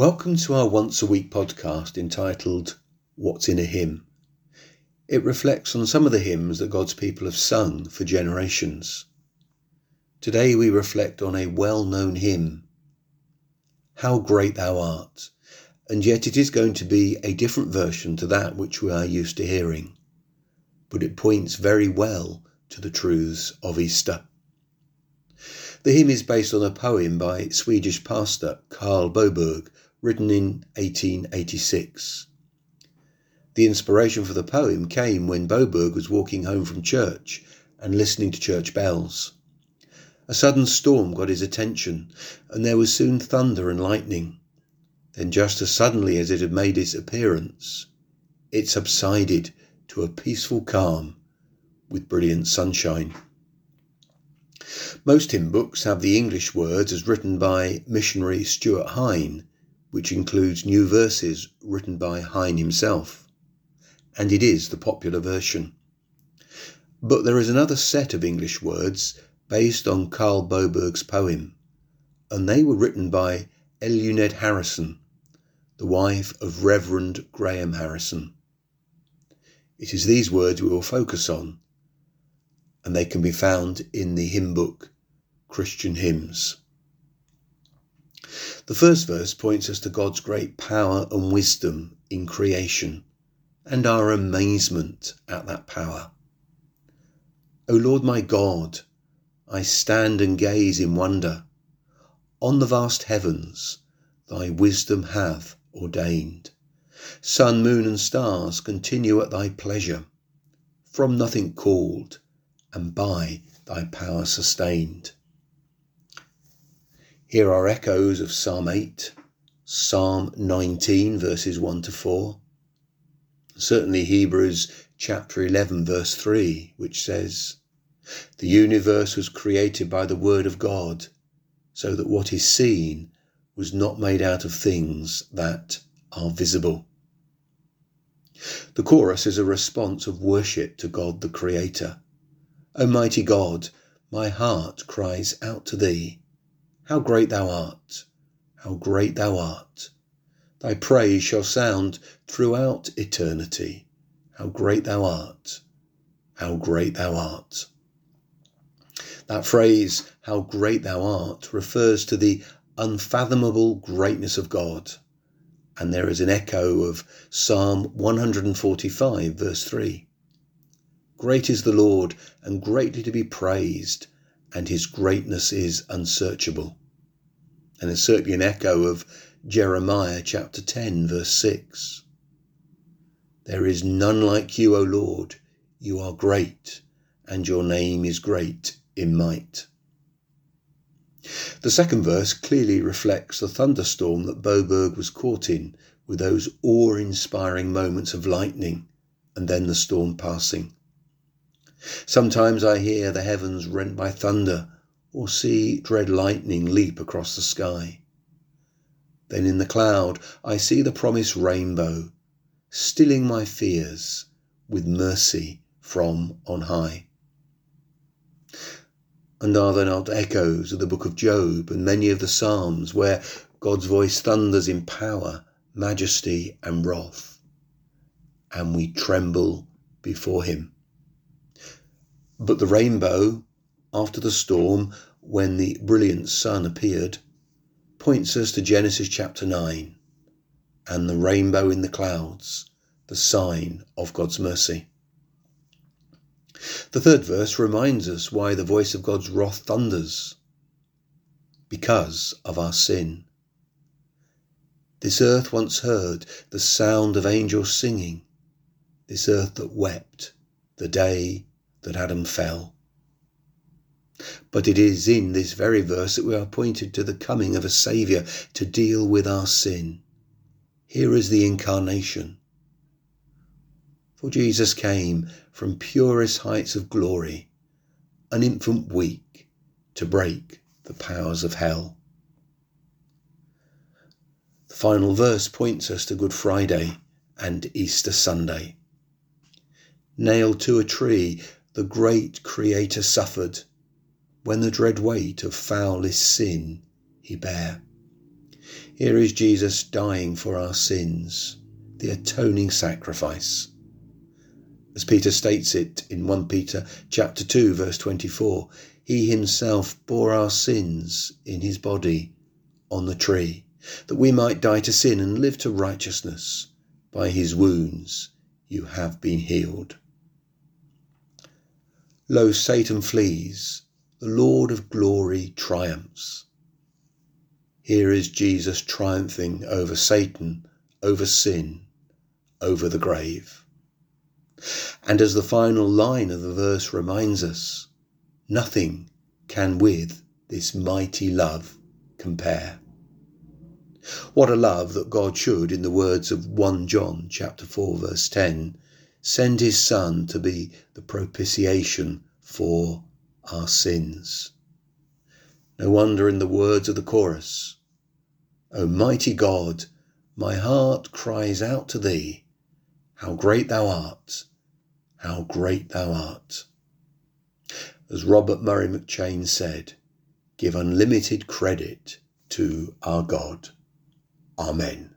Welcome to our once a week podcast entitled What's in a Hymn. It reflects on some of the hymns that God's people have sung for generations. Today we reflect on a well known hymn, How Great Thou Art, and yet it is going to be a different version to that which we are used to hearing. But it points very well to the truths of Easter. The hymn is based on a poem by Swedish pastor Carl Boberg, written in 1886. The inspiration for the poem came when Boberg was walking home from church and listening to church bells. A sudden storm got his attention, and there was soon thunder and lightning. Then, just as suddenly as it had made its appearance, it subsided to a peaceful calm with brilliant sunshine. Most hymn books have the English words as written by missionary Stuart Hine, which includes new verses written by Hine himself, and it is the popular version. But there is another set of English words based on Carl Boberg's poem, and they were written by Eluned Harrison, the wife of Reverend Graham Harrison. It is these words we will focus on and they can be found in the hymn book Christian Hymns. The first verse points us to God's great power and wisdom in creation and our amazement at that power. O Lord my God, I stand and gaze in wonder. On the vast heavens thy wisdom hath ordained. Sun, moon, and stars continue at thy pleasure. From nothing called, and by thy power sustained. Here are echoes of Psalm 8, Psalm 19, verses 1 to 4. Certainly Hebrews chapter 11, verse 3, which says, The universe was created by the word of God, so that what is seen was not made out of things that are visible. The chorus is a response of worship to God the Creator Almighty God, my heart cries out to thee. How great thou art! How great thou art! Thy praise shall sound throughout eternity. How great thou art! How great thou art! That phrase, how great thou art, refers to the unfathomable greatness of God. And there is an echo of Psalm 145, verse 3. Great is the Lord, and greatly to be praised, and his greatness is unsearchable. And there's certainly an echo of Jeremiah chapter 10, verse 6. There is none like you, O Lord. You are great, and your name is great in might. The second verse clearly reflects the thunderstorm that Boberg was caught in with those awe inspiring moments of lightning and then the storm passing. Sometimes I hear the heavens rent by thunder, or see dread lightning leap across the sky. Then in the cloud I see the promised rainbow, stilling my fears with mercy from on high. And are there not echoes of the book of Job and many of the Psalms where God's voice thunders in power, majesty, and wrath, and we tremble before him? But the rainbow, after the storm, when the brilliant sun appeared, points us to Genesis chapter 9 and the rainbow in the clouds, the sign of God's mercy. The third verse reminds us why the voice of God's wrath thunders. Because of our sin. This earth once heard the sound of angels singing, this earth that wept the day that Adam fell. But it is in this very verse that we are pointed to the coming of a Saviour to deal with our sin. Here is the incarnation. For Jesus came from purest heights of glory, an infant weak, to break the powers of hell. The final verse points us to Good Friday and Easter Sunday. Nailed to a tree, the great Creator suffered when the dread weight of foulest sin he bare. Here is Jesus dying for our sins, the atoning sacrifice. As Peter states it in 1 Peter chapter 2 verse 24, he himself bore our sins in his body on the tree, that we might die to sin and live to righteousness. By his wounds you have been healed. Lo, Satan flees, the Lord of glory triumphs. Here is Jesus triumphing over Satan, over sin, over the grave. And as the final line of the verse reminds us, nothing can with this mighty love compare. What a love that God should, in the words of 1 John chapter 4 verse 10, send his son to be the propitiation for our sins. No wonder in the words of the chorus, O mighty God, my heart cries out to thee, how great thou art, how great thou art. As Robert Murray McCheyne said, give unlimited credit to our God. Amen.